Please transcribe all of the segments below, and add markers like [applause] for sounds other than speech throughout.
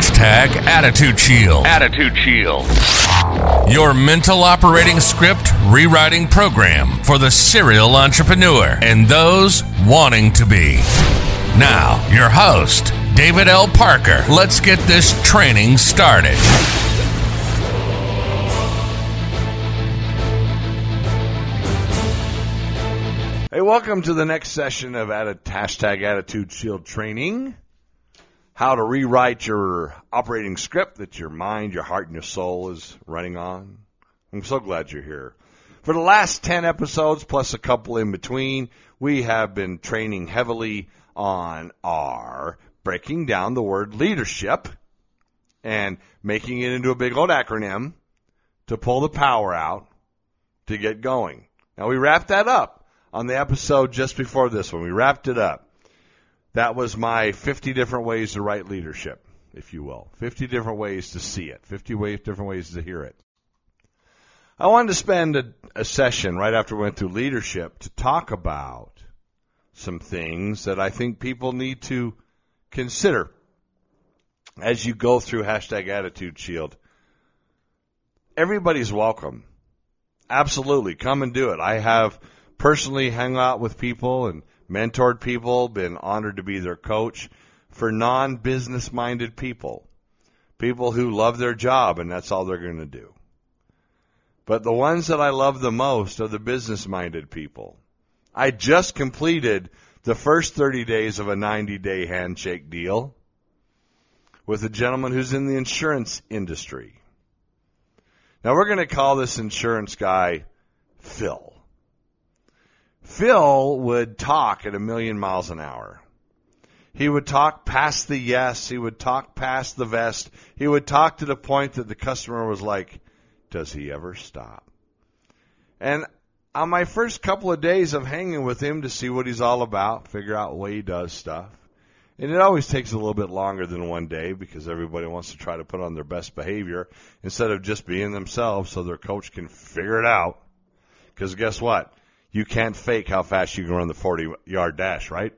Hashtag Attitude Shield. Attitude Shield. Your mental operating script rewriting program for the serial entrepreneur and those wanting to be. Now, your host, David L. Parker. Let's get this training started. Hey, welcome to the next session of Atti- hashtag Attitude Shield Training. How to rewrite your operating script that your mind, your heart, and your soul is running on. I'm so glad you're here. For the last 10 episodes, plus a couple in between, we have been training heavily on our breaking down the word leadership and making it into a big old acronym to pull the power out to get going. Now we wrapped that up on the episode just before this one. We wrapped it up. That was my 50 different ways to write leadership, if you will. 50 different ways to see it. 50 ways, different ways to hear it. I wanted to spend a, a session right after we went through leadership to talk about some things that I think people need to consider as you go through hashtag attitude shield. Everybody's welcome. Absolutely. Come and do it. I have personally hung out with people and mentored people, been honored to be their coach for non business minded people. People who love their job and that's all they're going to do. But the ones that I love the most are the business minded people. I just completed the first 30 days of a 90 day handshake deal with a gentleman who's in the insurance industry. Now we're going to call this insurance guy Phil. Phil would talk at a million miles an hour. He would talk past the yes. He would talk past the vest. He would talk to the point that the customer was like, does he ever stop? And on my first couple of days of hanging with him to see what he's all about, figure out way he does stuff, and it always takes a little bit longer than one day because everybody wants to try to put on their best behavior instead of just being themselves so their coach can figure it out. Because guess what? You can't fake how fast you can run the 40 yard dash, right?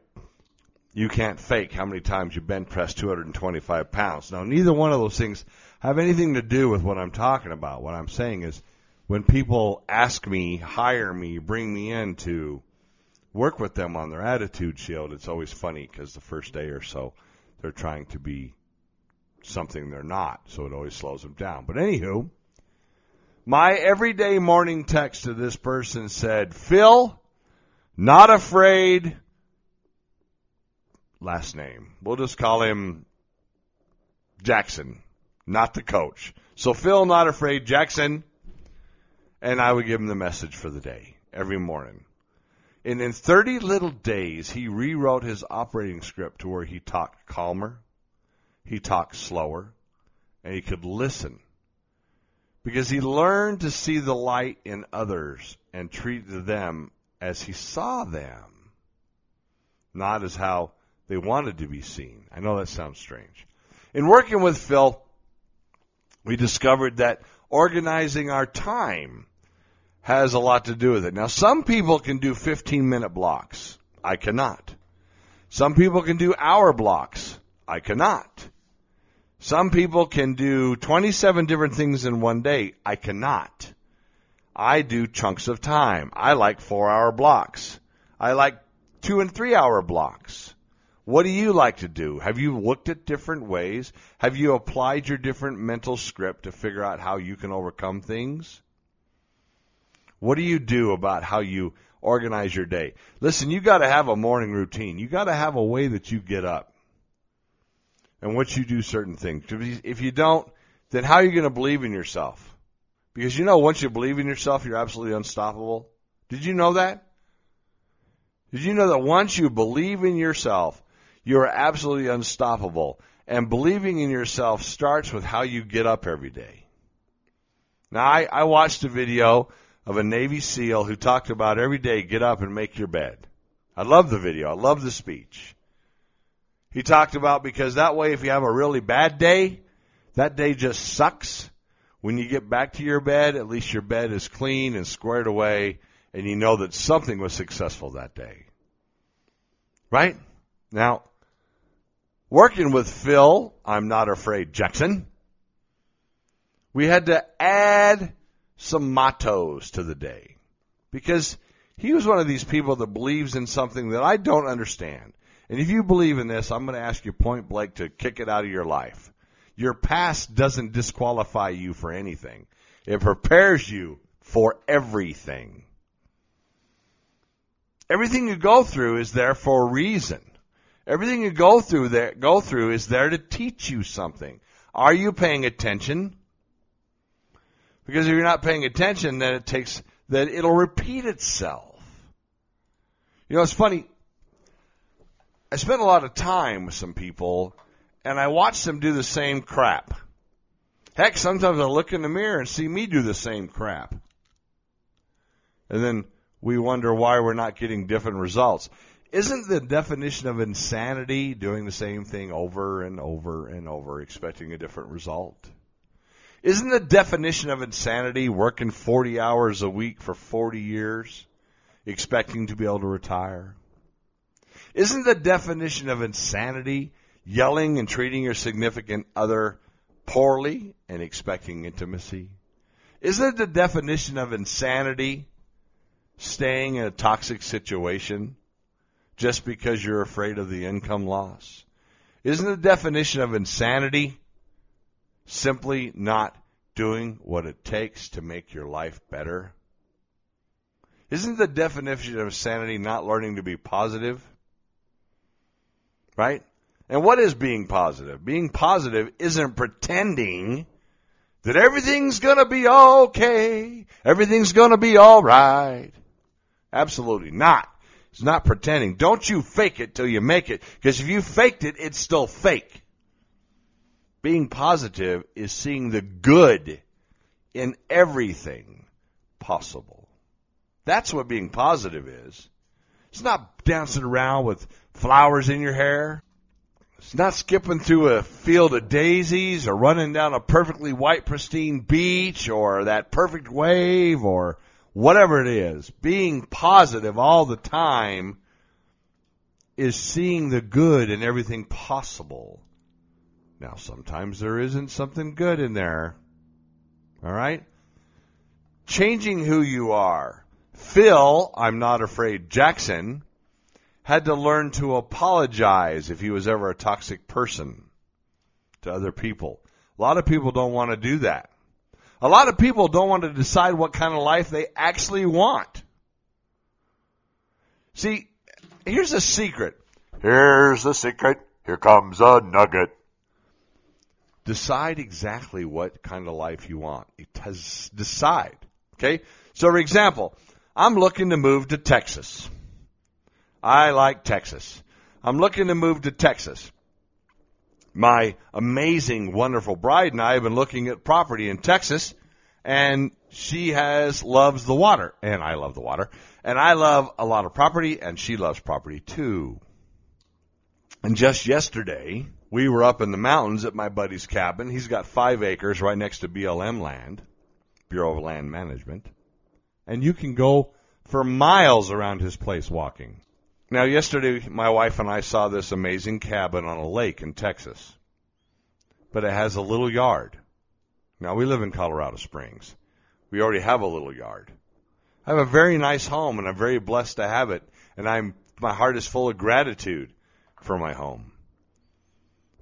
You can't fake how many times you bench press 225 pounds. Now, neither one of those things have anything to do with what I'm talking about. What I'm saying is when people ask me, hire me, bring me in to work with them on their attitude shield, it's always funny because the first day or so they're trying to be something they're not, so it always slows them down. But anywho, my everyday morning text to this person said, Phil, not afraid, last name. We'll just call him Jackson, not the coach. So Phil, not afraid, Jackson, and I would give him the message for the day every morning. And in 30 little days, he rewrote his operating script to where he talked calmer, he talked slower, and he could listen because he learned to see the light in others and treat them as he saw them, not as how they wanted to be seen. I know that sounds strange. In working with Phil, we discovered that organizing our time has a lot to do with it. Now, some people can do 15 minute blocks. I cannot. Some people can do hour blocks. I cannot. Some people can do 27 different things in one day. I cannot. I do chunks of time. I like four hour blocks. I like two and three hour blocks. What do you like to do? Have you looked at different ways? Have you applied your different mental script to figure out how you can overcome things? What do you do about how you organize your day? Listen, you got to have a morning routine. You got to have a way that you get up and once you do certain things. If you don't, then how are you going to believe in yourself? Because you know, once you believe in yourself, you're absolutely unstoppable. Did you know that? Did you know that once you believe in yourself, you're absolutely unstoppable? And believing in yourself starts with how you get up every day. Now, I, I watched a video of a Navy SEAL who talked about every day get up and make your bed. I love the video. I love the speech. He talked about because that way if you have a really bad day, that day just sucks. When you get back to your bed, at least your bed is clean and squared away and you know that something was successful that day. Right? Now, working with Phil, I'm not afraid Jackson, we had to add some mottos to the day because he was one of these people that believes in something that I don't understand. And if you believe in this, I'm going to ask you point blank to kick it out of your life. Your past doesn't disqualify you for anything. It prepares you for everything. Everything you go through is there for a reason. Everything you go through there go through is there to teach you something. Are you paying attention? Because if you're not paying attention, then it takes that it'll repeat itself. You know, it's funny. I spent a lot of time with some people and I watch them do the same crap. Heck, sometimes I look in the mirror and see me do the same crap. And then we wonder why we're not getting different results. Isn't the definition of insanity doing the same thing over and over and over, expecting a different result? Isn't the definition of insanity working 40 hours a week for 40 years, expecting to be able to retire? Isn't the definition of insanity yelling and treating your significant other poorly and expecting intimacy? Isn't the definition of insanity staying in a toxic situation just because you're afraid of the income loss? Isn't the definition of insanity simply not doing what it takes to make your life better? Isn't the definition of insanity not learning to be positive? Right? And what is being positive? Being positive isn't pretending that everything's gonna be okay, everything's gonna be alright. Absolutely not. It's not pretending. Don't you fake it till you make it, because if you faked it, it's still fake. Being positive is seeing the good in everything possible. That's what being positive is. It's not dancing around with flowers in your hair. It's not skipping through a field of daisies or running down a perfectly white, pristine beach or that perfect wave or whatever it is. Being positive all the time is seeing the good in everything possible. Now, sometimes there isn't something good in there. All right? Changing who you are. Phil, I'm not afraid, Jackson, had to learn to apologize if he was ever a toxic person to other people. A lot of people don't want to do that. A lot of people don't want to decide what kind of life they actually want. See, here's a secret. Here's the secret. Here comes a nugget. Decide exactly what kind of life you want. Decide. Okay? So for example, I'm looking to move to Texas. I like Texas. I'm looking to move to Texas. My amazing, wonderful bride and I have been looking at property in Texas and she has, loves the water and I love the water and I love a lot of property and she loves property too. And just yesterday, we were up in the mountains at my buddy's cabin. He's got five acres right next to BLM land, Bureau of Land Management. And you can go for miles around his place walking. Now, yesterday, my wife and I saw this amazing cabin on a lake in Texas. But it has a little yard. Now, we live in Colorado Springs. We already have a little yard. I have a very nice home, and I'm very blessed to have it. And I'm, my heart is full of gratitude for my home.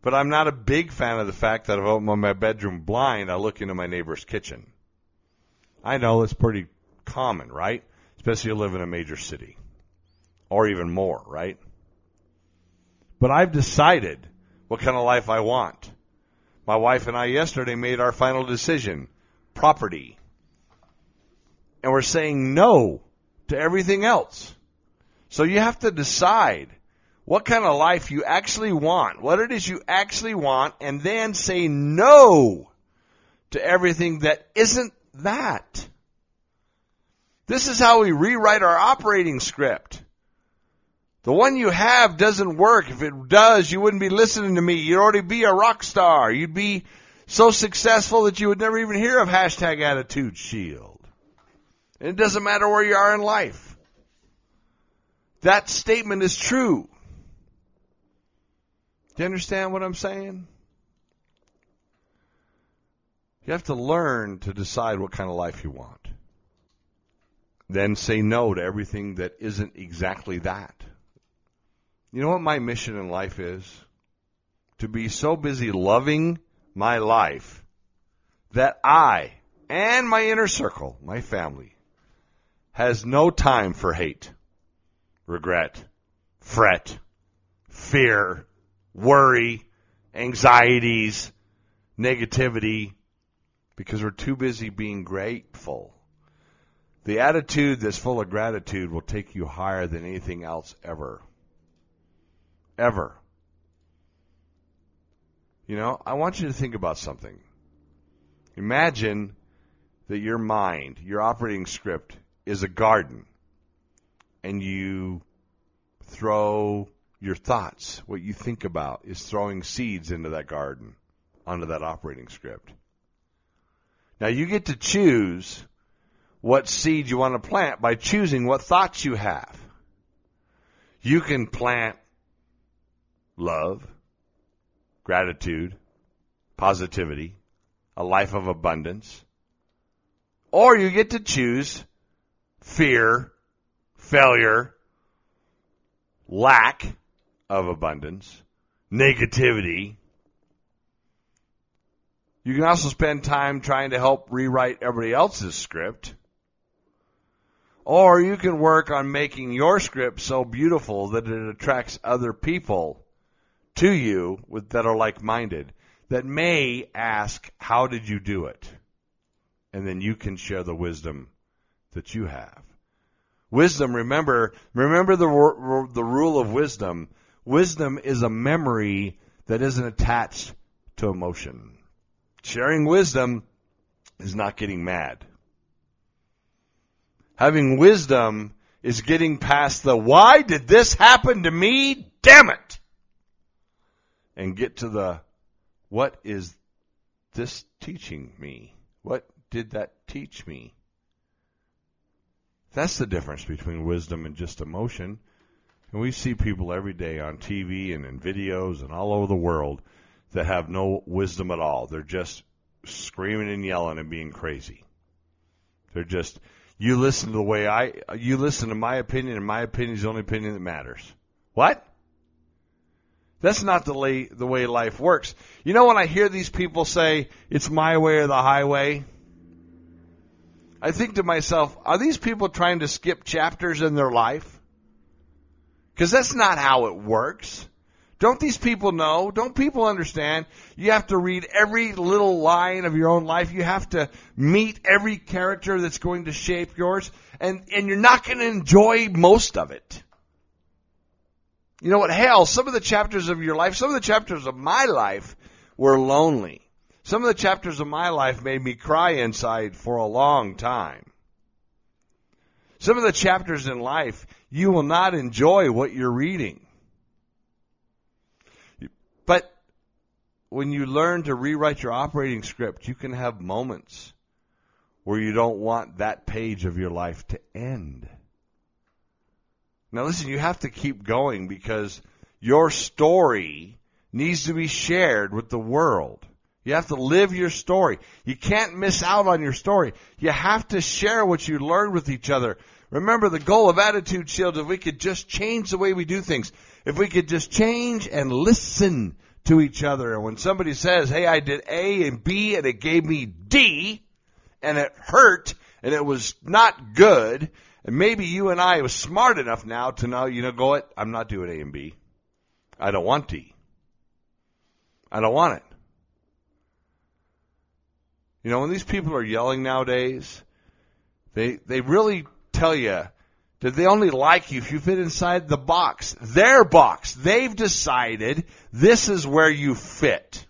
But I'm not a big fan of the fact that if I open my bedroom blind, I look into my neighbor's kitchen. I know it's pretty common, right? Especially if you live in a major city or even more, right? But I've decided what kind of life I want. My wife and I yesterday made our final decision property. And we're saying no to everything else. So you have to decide what kind of life you actually want, what it is you actually want, and then say no to everything that isn't that. This is how we rewrite our operating script. The one you have doesn't work. If it does, you wouldn't be listening to me. You'd already be a rock star. You'd be so successful that you would never even hear of hashtag attitude shield. And it doesn't matter where you are in life. That statement is true. Do you understand what I'm saying? You have to learn to decide what kind of life you want. Then say no to everything that isn't exactly that. You know what my mission in life is? To be so busy loving my life that I and my inner circle, my family, has no time for hate, regret, fret, fear, worry, anxieties, negativity, because we're too busy being grateful. The attitude that's full of gratitude will take you higher than anything else ever. Ever. You know, I want you to think about something. Imagine that your mind, your operating script, is a garden, and you throw your thoughts, what you think about, is throwing seeds into that garden, onto that operating script. Now you get to choose what seed you want to plant by choosing what thoughts you have. You can plant love, gratitude, positivity, a life of abundance, or you get to choose fear, failure, lack of abundance, negativity. You can also spend time trying to help rewrite everybody else's script. Or you can work on making your script so beautiful that it attracts other people to you with, that are like-minded that may ask, how did you do it? And then you can share the wisdom that you have. Wisdom, remember, remember the, the rule of wisdom. Wisdom is a memory that isn't attached to emotion. Sharing wisdom is not getting mad. Having wisdom is getting past the why did this happen to me? Damn it! And get to the what is this teaching me? What did that teach me? That's the difference between wisdom and just emotion. And we see people every day on TV and in videos and all over the world that have no wisdom at all. They're just screaming and yelling and being crazy. They're just, you listen to the way I, you listen to my opinion and my opinion is the only opinion that matters. What? That's not the way, the way life works. You know when I hear these people say, it's my way or the highway? I think to myself, are these people trying to skip chapters in their life? Because that's not how it works. Don't these people know? Don't people understand? You have to read every little line of your own life. You have to meet every character that's going to shape yours. And, and you're not going to enjoy most of it. You know what? Hell, some of the chapters of your life, some of the chapters of my life were lonely. Some of the chapters of my life made me cry inside for a long time. Some of the chapters in life, you will not enjoy what you're reading. But when you learn to rewrite your operating script, you can have moments where you don't want that page of your life to end. Now listen, you have to keep going because your story needs to be shared with the world. You have to live your story. You can't miss out on your story. You have to share what you learned with each other. Remember the goal of Attitude Shield, if we could just change the way we do things, if we could just change and listen to each other. And when somebody says, hey, I did A and B and it gave me D and it hurt and it was not good, and maybe you and I was smart enough now to know, you know, go it, I'm not doing A and B. I don't want D. I don't want it. You know, when these people are yelling nowadays, they they really tell you that they only like you if you fit inside the box, their box. They've decided this is where you fit.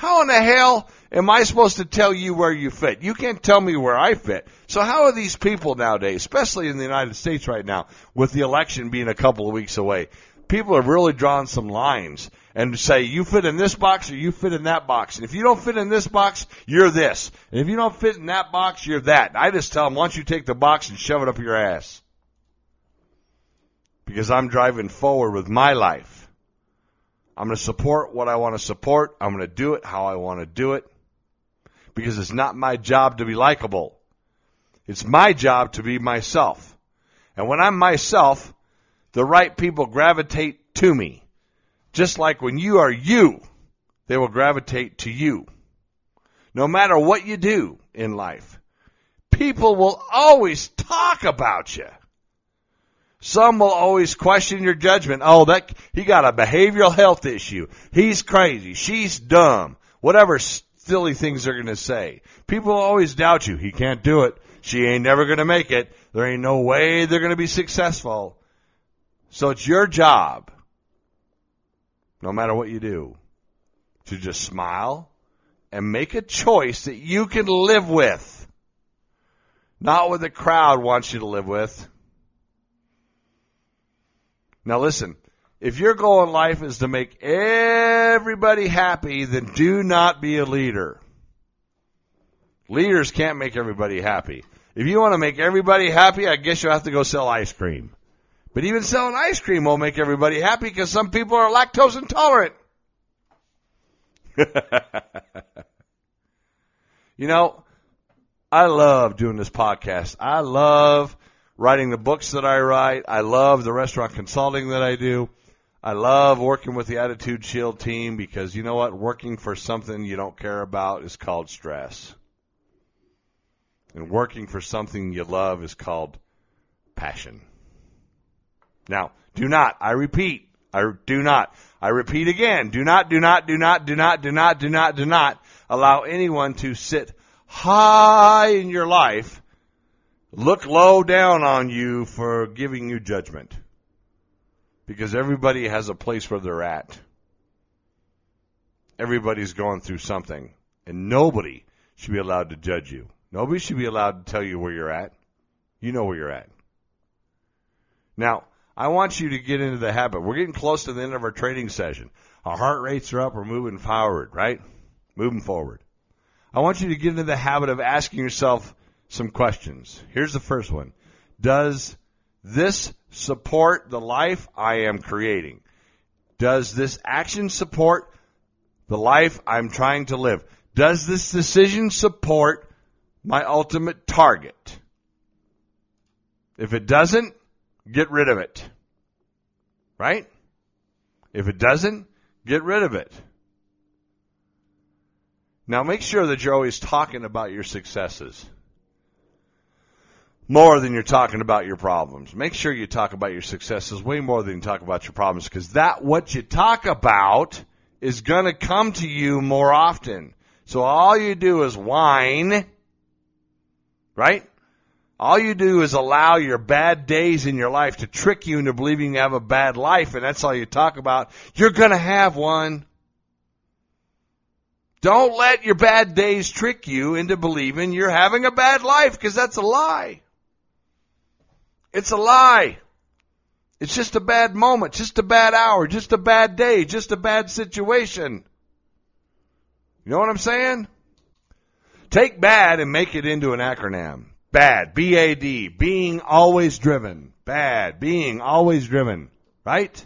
How in the hell am I supposed to tell you where you fit? You can't tell me where I fit. So how are these people nowadays, especially in the United States right now, with the election being a couple of weeks away? People have really drawn some lines and say, you fit in this box or you fit in that box. And if you don't fit in this box, you're this. And if you don't fit in that box, you're that. I just tell them, why don't you take the box and shove it up your ass? Because I'm driving forward with my life. I'm going to support what I want to support. I'm going to do it how I want to do it because it's not my job to be likable. It's my job to be myself. And when I'm myself, the right people gravitate to me. Just like when you are you, they will gravitate to you. No matter what you do in life, people will always talk about you. Some will always question your judgment. Oh, that, he got a behavioral health issue. He's crazy. She's dumb. Whatever silly things they're going to say. People always doubt you. He can't do it. She ain't never going to make it. There ain't no way they're going to be successful. So it's your job, no matter what you do, to just smile and make a choice that you can live with. Not what the crowd wants you to live with. Now listen, if your goal in life is to make everybody happy, then do not be a leader. Leaders can't make everybody happy. If you want to make everybody happy, I guess you'll have to go sell ice cream. But even selling ice cream won't make everybody happy because some people are lactose intolerant. [laughs] you know, I love doing this podcast. I love writing the books that I write. I love the restaurant consulting that I do. I love working with the Attitude Shield team because you know what? Working for something you don't care about is called stress. And working for something you love is called passion. Now, do not, I repeat, I do not, I repeat again, do not, do not, do not, do not, do not, do not, do not allow anyone to sit high in your life look low down on you for giving you judgment. Because everybody has a place where they're at. Everybody's going through something. And nobody should be allowed to judge you. Nobody should be allowed to tell you where you're at. You know where you're at. Now, I want you to get into the habit. We're getting close to the end of our training session. Our heart rates are up. We're moving forward, right? Moving forward. I want you to get into the habit of asking yourself some questions. Here's the first one. Does this support the life I am creating? Does this action support the life I'm trying to live? Does this decision support my ultimate target? If it doesn't, get rid of it. Right? If it doesn't, get rid of it. Now make sure that you're always talking about your successes. More than you're talking about your problems. Make sure you talk about your successes way more than you talk about your problems because that what you talk about is going to come to you more often. So all you do is whine, right? All you do is allow your bad days in your life to trick you into believing you have a bad life and that's all you talk about. You're going to have one. Don't let your bad days trick you into believing you're having a bad life because that's a lie. It's a lie. It's just a bad moment, just a bad hour, just a bad day, just a bad situation. You know what I'm saying? Take bad and make it into an acronym. Bad, B-A-D, being always driven. Bad, being always driven. Right?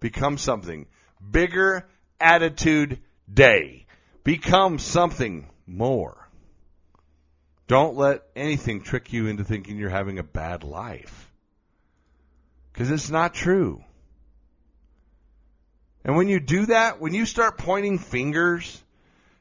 Become something. Bigger attitude day. Become something more. Don't let anything trick you into thinking you're having a bad life. Because it's not true. And when you do that, when you start pointing fingers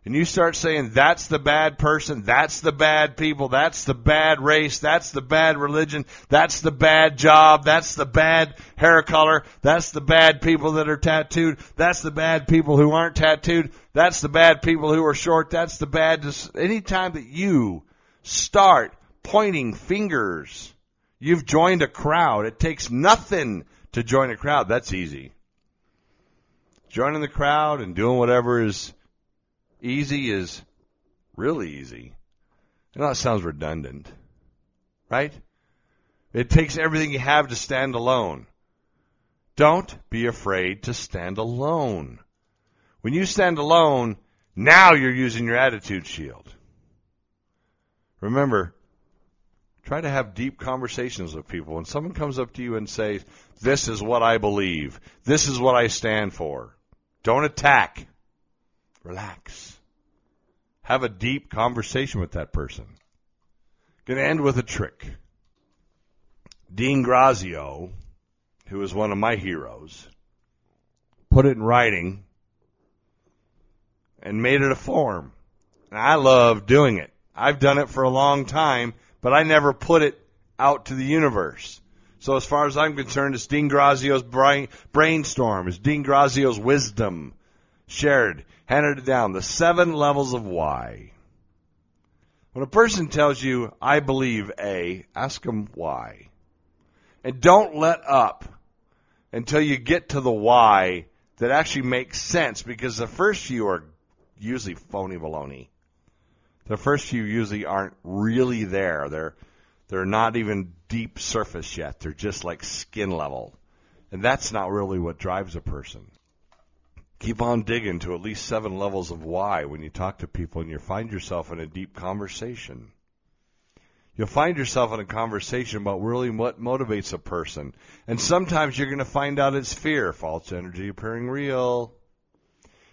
and you start saying that's the bad person, that's the bad people, that's the bad race, that's the bad religion, that's the bad job, that's the bad hair color, that's the bad people that are tattooed, that's the bad people who aren't tattooed, that's the bad people who are short, that's the bad. Anytime that you start pointing fingers, you've joined a crowd. It takes nothing to join a crowd. That's easy. Joining the crowd and doing whatever is easy is really easy. I know that sounds redundant, right? It takes everything you have to stand alone. Don't be afraid to stand alone. When you stand alone, now you're using your attitude shield. Remember, Try to have deep conversations with people. When someone comes up to you and says, This is what I believe, this is what I stand for, don't attack. Relax. Have a deep conversation with that person. Going to end with a trick. Dean Graziosi, who is one of my heroes, put it in writing and made it a form. And I love doing it. I've done it for a long time, but I never put it out to the universe. So as far as I'm concerned, it's Dean Graziosi's brain, brainstorm, it's Dean Graziosi's wisdom shared, handed it down. The seven levels of why. When a person tells you, I believe A, ask them why. And don't let up until you get to the why that actually makes sense because the first few are usually phony baloney. The first few usually aren't really there. They're they're not even deep surface yet. They're just like skin level. And that's not really what drives a person. Keep on digging to at least seven levels of why when you talk to people and you find yourself in a deep conversation. You'll find yourself in a conversation about really what motivates a person. And sometimes you're going to find out it's fear, false energy appearing real.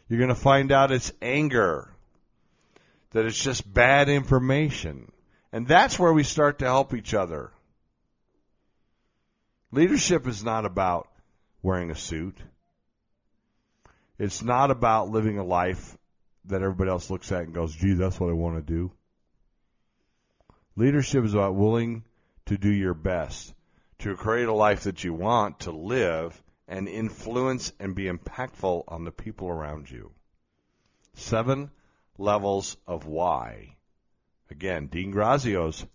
You're going to find out it's anger, that it's just bad information. And that's where we start to help each other. Leadership is not about wearing a suit. It's not about living a life that everybody else looks at and goes, gee, that's what I want to do. Leadership is about willing to do your best to create a life that you want to live and influence and be impactful on the people around you. Seven levels of why. Again, Dean Graziosi's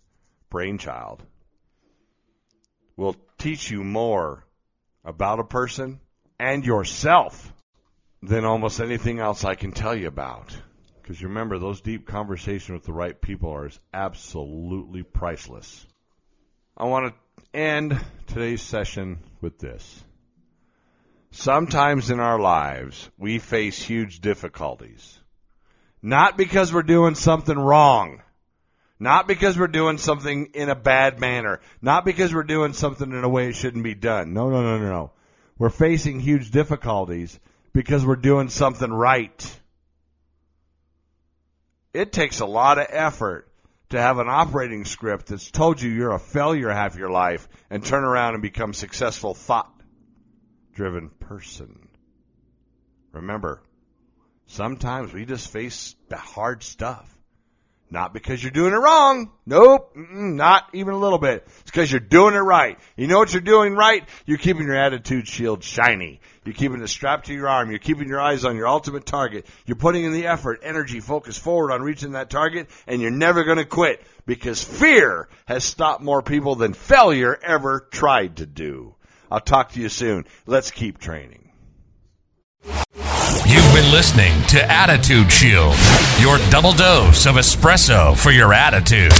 brainchild will teach you more about a person and yourself than almost anything else I can tell you about. Because remember, those deep conversations with the right people are absolutely priceless. I want to end today's session with this. Sometimes in our lives, we face huge difficulties. Not because we're doing something wrong. Not because we're doing something in a bad manner. Not because we're doing something in a way it shouldn't be done. No, no, no, no, no. We're facing huge difficulties because we're doing something right. It takes a lot of effort to have an operating script that's told you you're a failure half your life and turn around and become successful thought driven person. Remember, sometimes we just face the hard stuff. Not because you're doing it wrong. Nope. not even a little bit. It's because you're doing it right. You know what you're doing right? You're keeping your attitude shield shiny. You're keeping it strapped to your arm. You're keeping your eyes on your ultimate target. You're putting in the effort, energy, focus forward on reaching that target, and you're never going to quit because fear has stopped more people than failure ever tried to do. I'll talk to you soon. Let's keep training. You've been listening to Attitude Shield, your double dose of espresso for your attitude.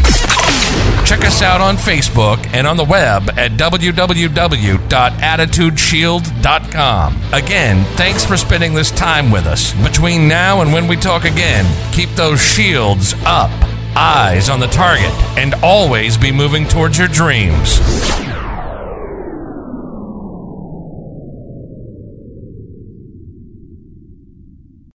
Check us out on Facebook and on the web at www.attitudeshield.com. Again, thanks for spending this time with us. Between now and when we talk again, keep those shields up, eyes on the target, and always be moving towards your dreams.